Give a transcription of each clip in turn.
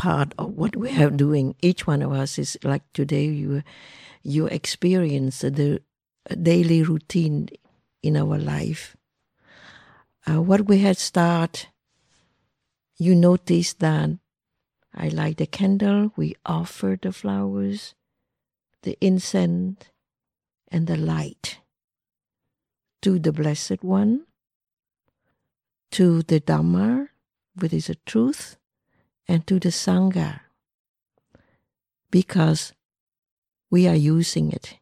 part of what we are doing. Each one of us is like today you you experience the daily routine in our life. Uh, what we had start, you notice that I light the candle, we offer the flowers, the incense, and the light to the Blessed One, to the Dhamma, which is the truth, and to the Sangha, because we are using it.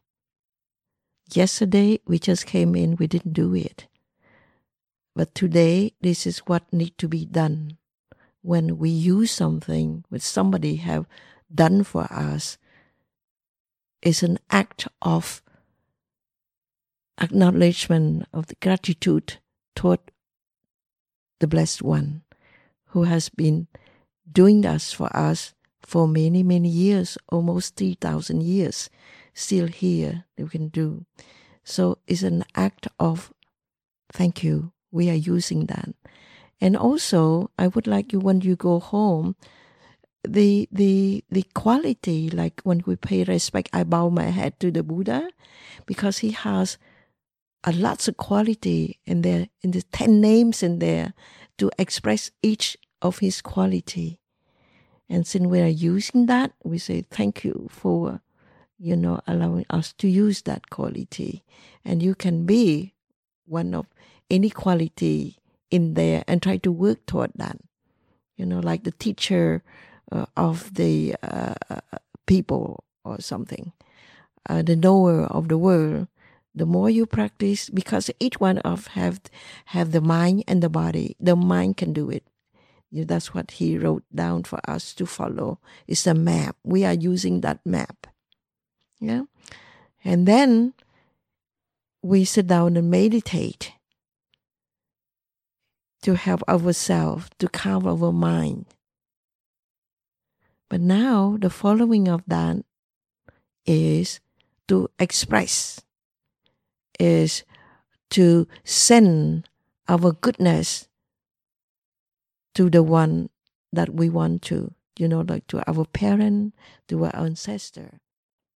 Yesterday we just came in, we didn't do it. But today this is what need to be done. When we use something which somebody have done for us, is an act of acknowledgement of the gratitude toward the blessed one who has been doing this for us for many many years almost 3000 years still here we can do. So it's an act of thank you we are using that. And also i would like you when you go home the the the quality like when we pay respect i bow my head to the buddha because he has a lots of quality in there in the 10 names in there to express each of his quality. And since we are using that we say thank you for you know allowing us to use that quality. And you can be one of any quality in there and try to work toward that. You know like the teacher uh, of the uh, people or something. Uh, the knower of the world. The more you practice because each one of have have the mind and the body the mind can do it that's what he wrote down for us to follow it's a map. We are using that map. Yeah? And then we sit down and meditate to help ourselves to calm our mind. But now the following of that is to express is to send our goodness to the one that we want to, you know, like to our parent, to our ancestor.